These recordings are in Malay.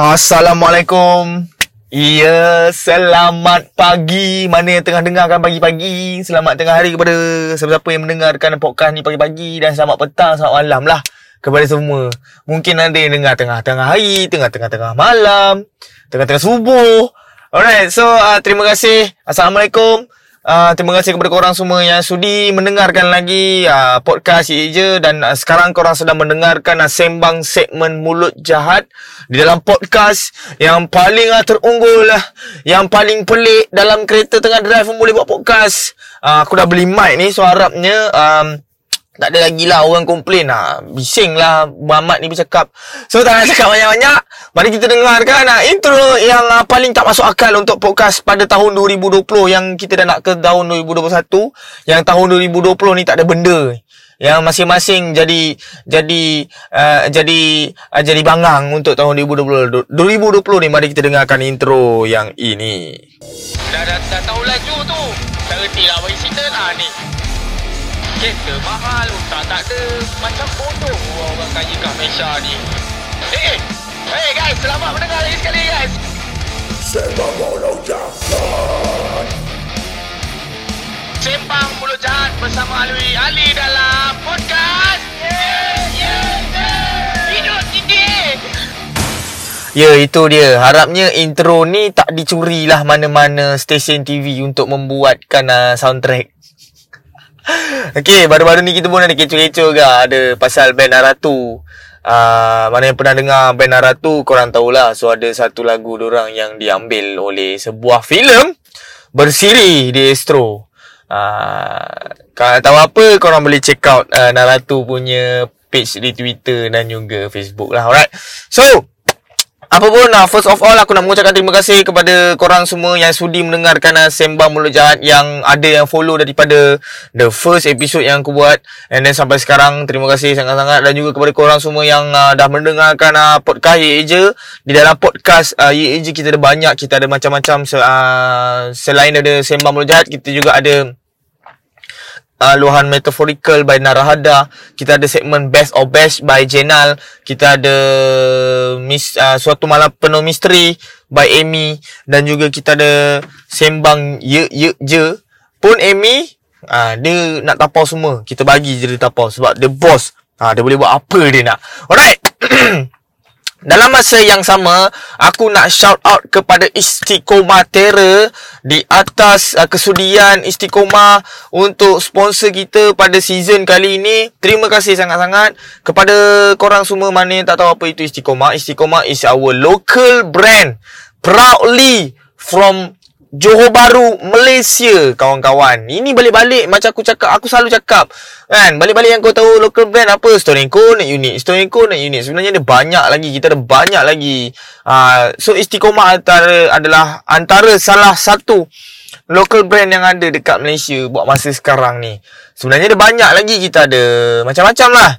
Assalamualaikum. Ya, selamat pagi. Mana yang tengah dengarkan pagi-pagi. Selamat tengah hari kepada siapa-siapa yang mendengarkan podcast ni pagi-pagi. Dan selamat petang, selamat malam lah. Kepada semua. Mungkin ada yang dengar tengah-tengah hari, tengah-tengah malam, tengah-tengah subuh. Alright, so uh, terima kasih. Assalamualaikum. Uh, terima kasih kepada korang semua yang sudi mendengarkan lagi uh, podcast Ye Je dan uh, sekarang korang sedang mendengarkan uh, sembang segmen mulut jahat di dalam podcast yang paling uh, terunggul lah, yang paling pelik dalam kereta tengah drive pun boleh buat podcast. Uh, aku dah beli mic ni so harapnya um, tak ada lagi lah orang komplain lah. Bising lah Muhammad ni bercakap. So tak nak cakap banyak-banyak. Mari kita dengarkan uh, intro yang uh, paling tak masuk akal untuk podcast pada tahun 2020 yang kita dah nak ke tahun 2021. Yang tahun 2020 ni tak ada benda. Yang masing-masing jadi jadi uh, jadi uh, jadi bangang untuk tahun 2020. 2020 ni mari kita dengarkan intro yang ini. Dah, dah, dah tahu laju tu. Tak reti lah bagi cerita lah ni. Kereta mahal, tak tak ada. Macam bodoh orang kaya kat Malaysia ni. Eh, eh, hey guys, selamat mendengar lagi sekali guys. Sembang Mulut Jahat bersama Alwi Ali dalam podcast. Yeah, yeah, yeah. Hidup tinggi. Ya itu dia Harapnya intro ni tak dicuri lah Mana-mana stesen TV Untuk membuatkan uh, soundtrack Okay baru-baru ni kita pun ada kecoh-kecoh ke? Ada pasal band Naratu uh, Mana yang pernah dengar band Naratu Korang tahulah. So ada satu lagu orang yang diambil oleh sebuah filem Bersiri di Astro. Uh, Kalau tahu apa korang boleh check out uh, Naratu punya page di Twitter dan juga Facebook lah. Alright. So apa pun uh, first of all aku nak mengucapkan terima kasih kepada korang semua yang sudi mendengarkan uh, sembang mulut jahat yang ada yang follow daripada the first episode yang aku buat. And then sampai sekarang terima kasih sangat-sangat. Dan juga kepada korang semua yang uh, dah mendengarkan uh, podcast Ye Je di dalam podcast uh, Ye Je kita ada banyak kita ada macam-macam uh, selain ada sembang mulut jahat kita juga ada uh, luahan metaphorical by Narahada. Kita ada segmen Best of Best by Jenal. Kita ada mis, uh, suatu malam penuh misteri by Amy dan juga kita ada sembang ye ye je pun Amy uh, dia nak tapau semua. Kita bagi je dia tapau sebab dia boss. Ha, dia boleh buat apa dia nak. Alright. Dalam masa yang sama, aku nak shout out kepada Istiqomah Terror di atas uh, kesudian Istiqomah untuk sponsor kita pada season kali ini. Terima kasih sangat-sangat kepada korang semua mana yang tak tahu apa itu Istiqomah. Istiqomah is our local brand proudly from Johor Bahru, Malaysia, kawan-kawan. Ini balik-balik macam aku cakap, aku selalu cakap. Kan, balik-balik yang kau tahu local brand apa? Stone Co, nak unit. Stone Co, nak unit. Sebenarnya ada banyak lagi. Kita ada banyak lagi. Uh, so, Istiqomah antara adalah antara salah satu local brand yang ada dekat Malaysia buat masa sekarang ni. Sebenarnya ada banyak lagi kita ada. Macam-macam lah.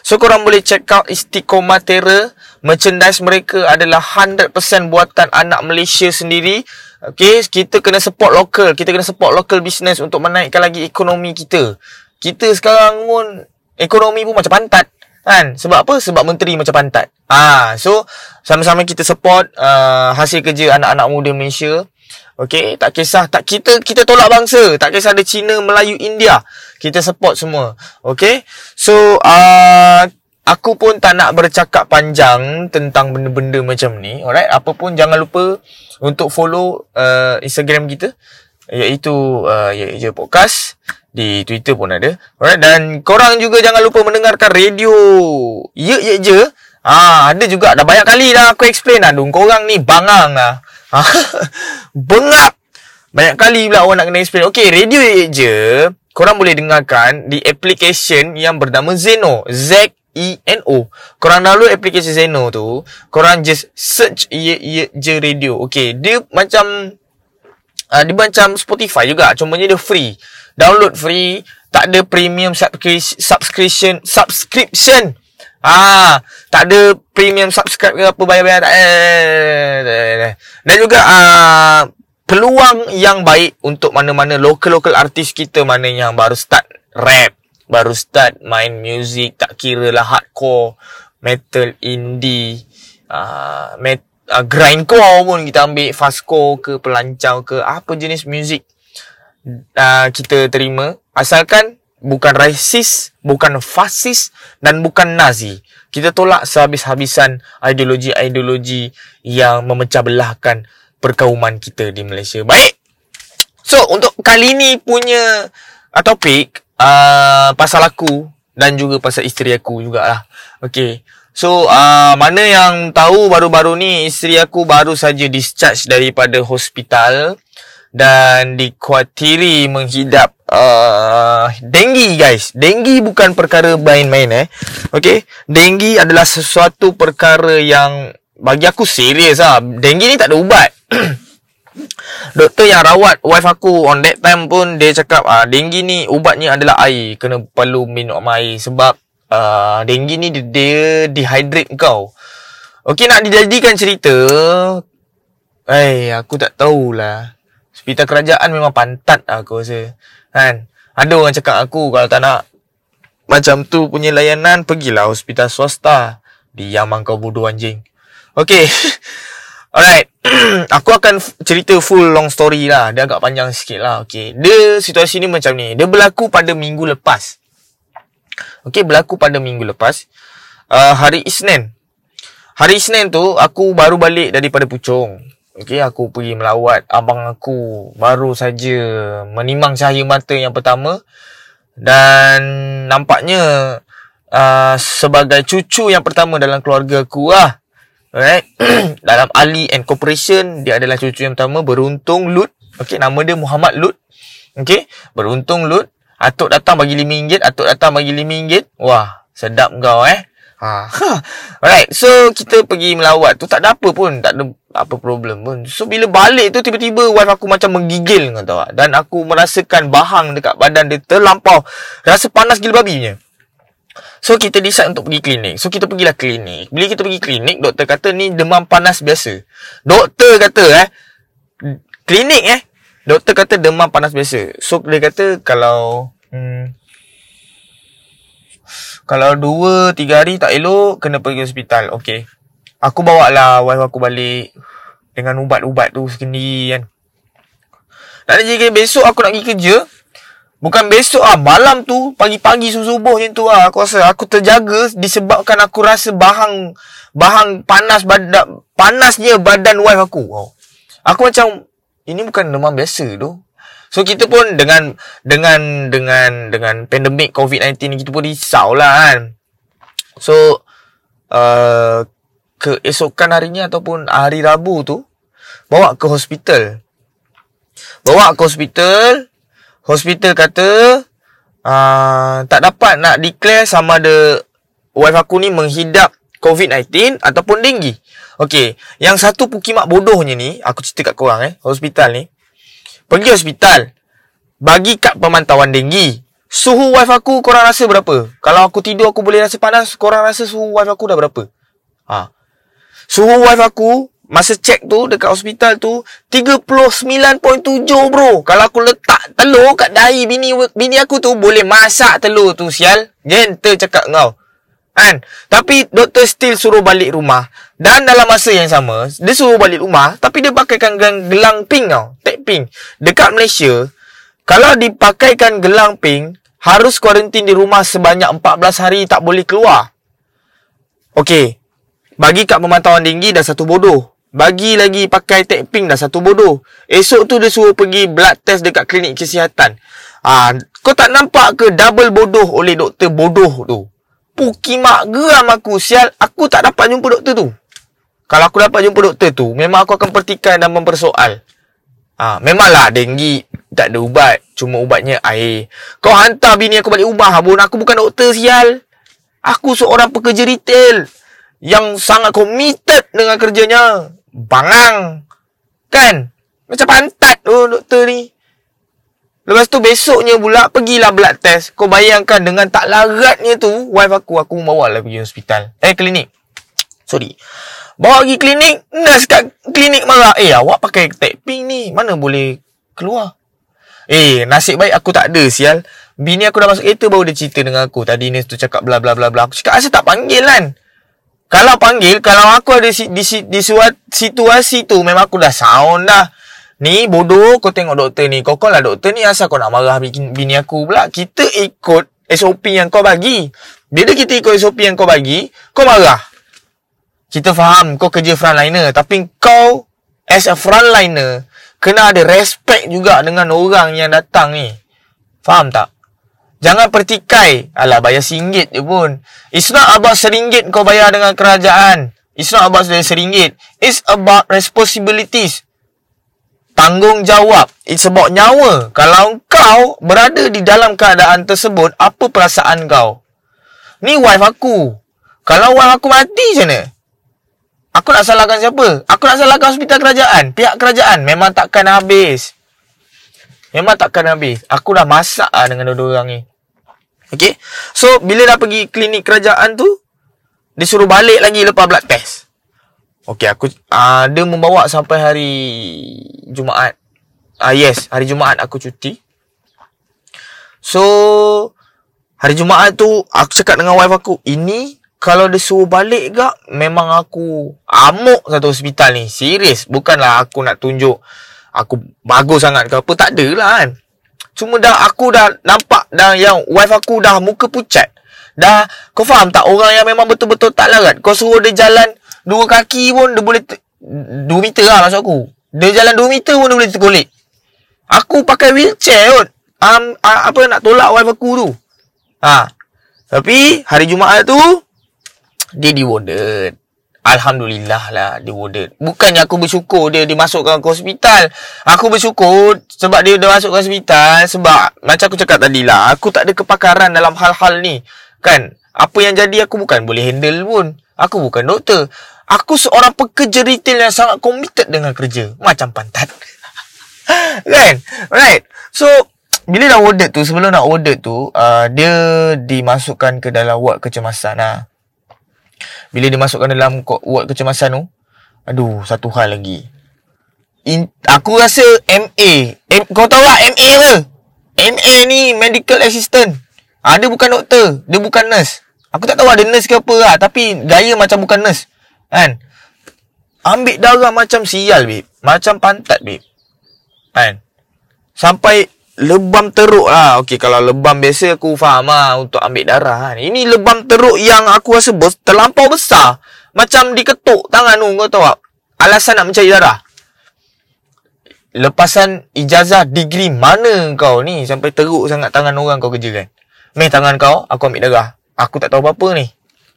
So korang boleh check out Istiqomah Terror Merchandise mereka adalah 100% buatan anak Malaysia sendiri Okay, kita kena support local Kita kena support local business untuk menaikkan lagi ekonomi kita Kita sekarang pun Ekonomi pun macam pantat Kan? Sebab apa? Sebab menteri macam pantat Ah, So, sama-sama kita support uh, Hasil kerja anak-anak muda Malaysia Okay, tak kisah tak kita kita tolak bangsa, tak kisah ada Cina, Melayu, India. Kita support semua. Okay? So, uh, aku pun tak nak bercakap panjang tentang benda-benda macam ni. Alright? Apa pun jangan lupa untuk follow uh, Instagram kita iaitu uh, iaitu podcast di Twitter pun ada. Alright? Dan korang juga jangan lupa mendengarkan radio. Ya ya je. Ah, ada juga dah banyak kali dah aku explain dah. Korang ni bangang lah. Bengap. Banyak kali pula orang nak kena explain. Okay, radio je. Korang boleh dengarkan di application yang bernama Zeno. Z-E-N-O. Korang download application Zeno tu. Korang just search Ye Ye Je Radio. Okay, dia macam... Uh, dia macam Spotify juga. Cumanya dia free. Download free. Tak ada premium subscription. Subscription. Ah, tak ada premium subscribe ke apa bayar-bayar tak eh. Dan juga ah peluang yang baik untuk mana-mana local-local artis kita mana yang baru start rap, baru start main music, tak kira lah hardcore, metal, indie, uh, met, uh, grindcore pun kita ambil fastcore ke pelancau ke apa jenis muzik uh, kita terima asalkan bukan racist, bukan fasis dan bukan nazi. Kita tolak sehabis-habisan ideologi-ideologi yang memecah belahkan perkauman kita di Malaysia. Baik. So, untuk kali ni punya uh, topik uh, pasal aku dan juga pasal isteri aku jugalah. Okay. So, uh, mana yang tahu baru-baru ni isteri aku baru saja discharge daripada hospital dan dikuatiri menghidap uh, denggi guys. Denggi bukan perkara main-main eh. Okay. Denggi adalah sesuatu perkara yang bagi aku serius lah. Denggi ni tak ada ubat. Doktor yang rawat wife aku on that time pun dia cakap ah denggi ni ubatnya adalah air. Kena perlu minum air sebab uh, denggi ni dia, dia dehydrate kau. Okey nak dijadikan cerita. Eh aku tak tahulah. Hospital kerajaan memang pantat aku rasa. Kan? Ada orang cakap aku kalau tak nak macam tu punya layanan, pergilah hospital swasta. Diam kau bodoh anjing. Okay. Alright. aku akan cerita full long story lah. Dia agak panjang sikit lah. Okay. Dia situasi ni macam ni. Dia berlaku pada minggu lepas. Okay. Berlaku pada minggu lepas. Uh, hari Isnin. Hari Isnin tu aku baru balik daripada Puchong. Okey, aku pergi melawat abang aku baru saja menimang cahaya mata yang pertama dan nampaknya uh, sebagai cucu yang pertama dalam keluarga aku lah. Alright. dalam Ali and Corporation dia adalah cucu yang pertama beruntung Lut. Okey, nama dia Muhammad Lut. Okey, beruntung Lut. Atuk datang bagi RM5, atuk datang bagi RM5. Wah, sedap kau eh. Ha. Alright, so kita pergi melawat tu tak ada apa pun, tak ada apa problem pun. So bila balik tu tiba-tiba wife aku macam menggigil kau tahu tak? Dan aku merasakan bahang dekat badan dia terlampau. Rasa panas gila babinya. So kita decide untuk pergi klinik. So kita pergilah klinik. Bila kita pergi klinik, doktor kata ni demam panas biasa. Doktor kata eh klinik eh doktor kata demam panas biasa. So dia kata kalau hmm, kalau dua, tiga hari tak elok, kena pergi hospital. Okay. Aku bawa lah wife aku balik. Dengan ubat-ubat tu sendiri kan. Dan jika besok aku nak pergi kerja. Bukan besok ah Malam tu, pagi-pagi subuh macam tu ah Aku rasa aku terjaga disebabkan aku rasa bahang bahang panas badan panasnya badan wife aku. Oh. Aku macam ini bukan demam biasa tu. So kita pun dengan dengan dengan dengan pandemik COVID-19 ni kita pun risau lah kan. So uh, keesokan harinya ataupun hari Rabu tu bawa ke hospital. Bawa ke hospital. Hospital kata uh, tak dapat nak declare sama ada wife aku ni menghidap COVID-19 ataupun denggi. Okey, yang satu pukimak bodohnya ni, aku cerita kat korang eh, hospital ni. Pergi hospital. Bagi kad pemantauan denggi. Suhu wife aku korang rasa berapa? Kalau aku tidur aku boleh rasa panas, korang rasa suhu wife aku dah berapa? Ha. Suhu wife aku masa cek tu dekat hospital tu 39.7 bro. Kalau aku letak telur kat dahi bini bini aku tu boleh masak telur tu sial. Gentle cakap kau. Kan? Tapi doktor still suruh balik rumah. Dan dalam masa yang sama, dia suruh balik rumah. Tapi dia pakaikan gelang pink tau. Tag pink. Dekat Malaysia, kalau dipakaikan gelang pink, harus kuarantin di rumah sebanyak 14 hari tak boleh keluar. Okey. Bagi kad pemantauan tinggi dah satu bodoh. Bagi lagi pakai tag pink dah satu bodoh. Esok tu dia suruh pergi blood test dekat klinik kesihatan. Ah, kau tak nampak ke double bodoh oleh doktor bodoh tu? Puki mak geram aku sial Aku tak dapat jumpa doktor tu Kalau aku dapat jumpa doktor tu Memang aku akan pertikai dan mempersoal ha, Memanglah denggi Tak ada ubat Cuma ubatnya air Kau hantar bini aku balik rumah Abun aku bukan doktor sial Aku seorang pekerja retail Yang sangat committed dengan kerjanya Bangang Kan? Macam pantat tu doktor ni. Lepas tu besoknya pula Pergilah blood test. Kau bayangkan dengan tak laratnya tu Wife aku Aku bawa lah pergi hospital. Eh klinik. Sorry. Bawa pergi klinik Nurse kat klinik marah. Eh awak pakai tag pink ni. Mana boleh keluar? Eh nasib baik aku tak ada sial. Bini aku dah masuk kereta Baru dia cerita dengan aku. Tadi nurse tu cakap bla bla bla bla. Aku cakap asal tak panggil kan Kalau panggil, kalau aku ada di, di, di situasi tu, memang aku dah sound dah. Ni bodoh, kau tengok doktor ni. Kau kau lah doktor ni, asal kau nak marah bini aku pula. Kita ikut SOP yang kau bagi. Bila kita ikut SOP yang kau bagi, kau marah. Kita faham kau kerja frontliner. Tapi kau, as a frontliner, kena ada respect juga dengan orang yang datang ni. Faham tak? Jangan pertikai. Alah, bayar RM1 je pun. It's not about RM1 kau bayar dengan kerajaan. It's not about RM1. It's about responsibilities. Tanggungjawab. It's about nyawa. Kalau kau berada di dalam keadaan tersebut, apa perasaan kau? Ni wife aku. Kalau wife aku mati macam mana? Aku nak salahkan siapa? Aku nak salahkan hospital kerajaan. Pihak kerajaan memang takkan habis. Memang takkan habis. Aku dah masak lah dengan dua-dua orang ni. Okay. So, bila dah pergi klinik kerajaan tu, dia suruh balik lagi lepas blood test. Okay, aku, uh, dia membawa sampai hari Jumaat. Ah uh, yes, hari Jumaat aku cuti. So, hari Jumaat tu, aku cakap dengan wife aku, ini kalau dia suruh balik gak, memang aku amuk satu hospital ni. Serius, bukanlah aku nak tunjuk aku bagus sangat ke apa. Tak ada lah kan. Cuma dah aku dah nampak dah yang wife aku dah muka pucat. Dah kau faham tak orang yang memang betul-betul tak larat. Kau suruh dia jalan dua kaki pun dia boleh dua meter lah maksud aku. Dia jalan dua meter pun dia boleh tergolek. Aku pakai wheelchair kot. Um, uh, apa nak tolak wife aku tu. Ha. Tapi hari Jumaat tu dia di. Alhamdulillah lah dia warded. Bukannya aku bersyukur dia dimasukkan ke hospital. Aku bersyukur sebab dia dah masuk ke hospital. Sebab macam aku cakap tadi lah. Aku tak ada kepakaran dalam hal-hal ni. Kan? Apa yang jadi aku bukan boleh handle pun. Aku bukan doktor. Aku seorang pekerja retail yang sangat committed dengan kerja. Macam pantat. kan? Right. So, bila dah warded tu, sebelum nak warded tu, uh, dia dimasukkan ke dalam ward kecemasan lah. Bila dia masukkan dalam ward kecemasan tu Aduh Satu hal lagi. In, Aku rasa MA M, Kau tahu tak MA apa? MA ni Medical Assistant. Ha, Dia bukan doktor Dia bukan nurse. Aku tak tahu ada nurse ke apa lah Tapi gaya macam bukan nurse Kan? Ambil darah macam sial babe. Macam pantat babe. Kan? Sampai lebam teruk lah. Okey, kalau lebam biasa aku faham lah untuk ambil darah. Kan. Ini lebam teruk yang aku rasa bos terlampau besar. Macam diketuk tangan tu, kau tahu tak? Alasan nak mencari darah. Lepasan ijazah degree mana kau ni sampai teruk sangat tangan orang kau kerja kan? Meh tangan kau, aku ambil darah. Aku tak tahu apa-apa ni.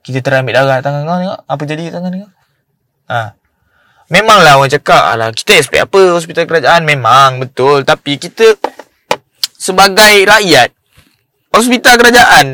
Kita try ambil darah tangan kau tengok. Apa jadi tangan kau? Ha. Memanglah orang cakap, alah, kita expect apa hospital kerajaan? Memang, betul. Tapi kita sebagai rakyat hospital kerajaan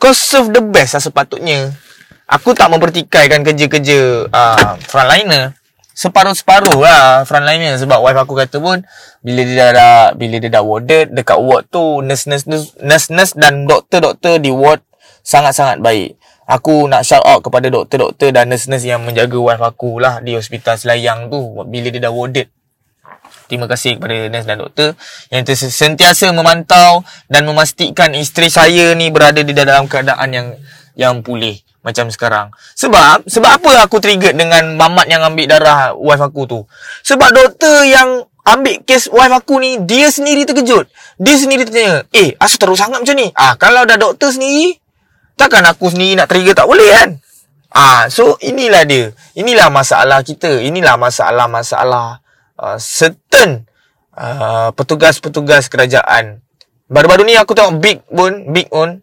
kau serve the best lah sepatutnya. Aku tak mempertikaikan kerja-kerja uh, frontliner. Separuh-separuh lah frontliner sebab wife aku kata pun bila dia dah bila dia dah warded dekat ward tu nurse-nurse nurse-nurse dan doktor-doktor di ward sangat-sangat baik. Aku nak shout out kepada doktor-doktor dan nurse-nurse yang menjaga wife aku lah di hospital Selayang tu bila dia dah warded Terima kasih kepada nurse dan doktor yang sentiasa memantau dan memastikan isteri saya ni berada di dalam keadaan yang yang pulih macam sekarang. Sebab sebab apa aku trigger dengan mamat yang ambil darah wife aku tu? Sebab doktor yang ambil kes wife aku ni dia sendiri terkejut. Dia sendiri tanya, "Eh, asal terus sangat macam ni?" Ah, kalau dah doktor sendiri, takkan aku sendiri nak trigger tak boleh kan? Ah, so inilah dia. Inilah masalah kita. Inilah masalah-masalah uh, certain uh, petugas-petugas kerajaan. Baru-baru ni aku tengok Big pun, Big pun,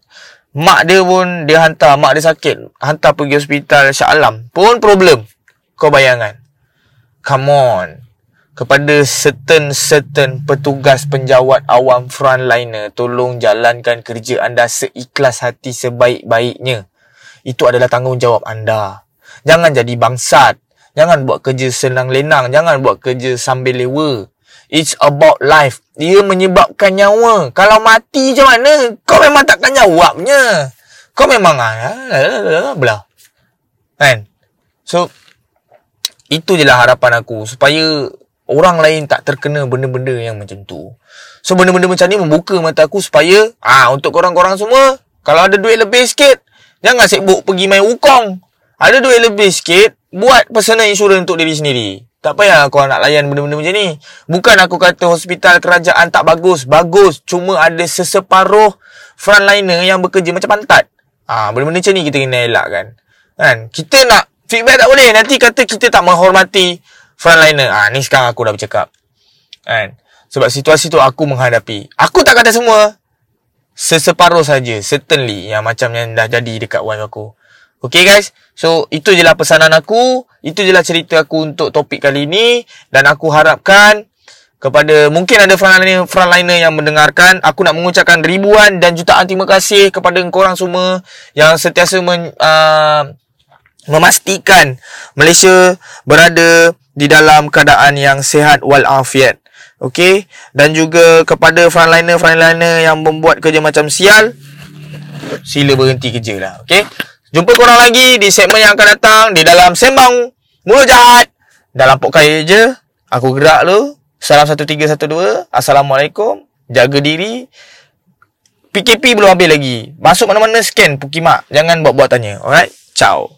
mak dia pun dia hantar, mak dia sakit, hantar pergi hospital Shah Alam. Pun problem. Kau bayangkan. Come on. Kepada certain-certain petugas penjawat awam frontliner, tolong jalankan kerja anda seikhlas hati sebaik-baiknya. Itu adalah tanggungjawab anda. Jangan jadi bangsat. Jangan buat kerja senang lenang. Jangan buat kerja sambil lewa. It's about life. Dia menyebabkan nyawa. Kalau mati macam mana? Kau memang takkan jawabnya. Kau memang ah, belah. Kan? So, itu je lah harapan aku. Supaya orang lain tak terkena benda-benda yang macam tu. So, benda-benda macam ni membuka mata aku supaya ah untuk korang-korang semua, kalau ada duit lebih sikit, jangan sibuk pergi main wukong. Ada duit lebih sikit, buat personal insurance untuk diri sendiri. Tak payah kau nak layan benda-benda macam ni. Bukan aku kata hospital kerajaan tak bagus. Bagus. Cuma ada seseparuh frontliner yang bekerja macam pantat. Ah, ha, benda-benda macam ni kita kena elak kan. Kan? Kita nak feedback tak boleh. Nanti kata kita tak menghormati frontliner. Ah, ha, ni sekarang aku dah bercakap. Kan? Sebab situasi tu aku menghadapi. Aku tak kata semua. Seseparuh saja, certainly yang macam yang dah jadi dekat wife aku. Okay guys, so itu je lah pesanan aku, itu je lah cerita aku untuk topik kali ni dan aku harapkan kepada mungkin ada frontliner, frontliner yang mendengarkan, aku nak mengucapkan ribuan dan jutaan terima kasih kepada korang semua yang sentiasa men, uh, memastikan Malaysia berada di dalam keadaan yang sehat walafiat. Okay, dan juga kepada frontliner-frontliner yang membuat kerja macam sial, sila berhenti kerja lah. Okay. Jumpa korang lagi di segmen yang akan datang di dalam Sembang Mulut Jahat. Dalam pok kaya je. Aku gerak lu. Salam 1312. Assalamualaikum. Jaga diri. PKP belum habis lagi. Masuk mana-mana scan Pukimak. Jangan buat-buat tanya. Alright. Ciao.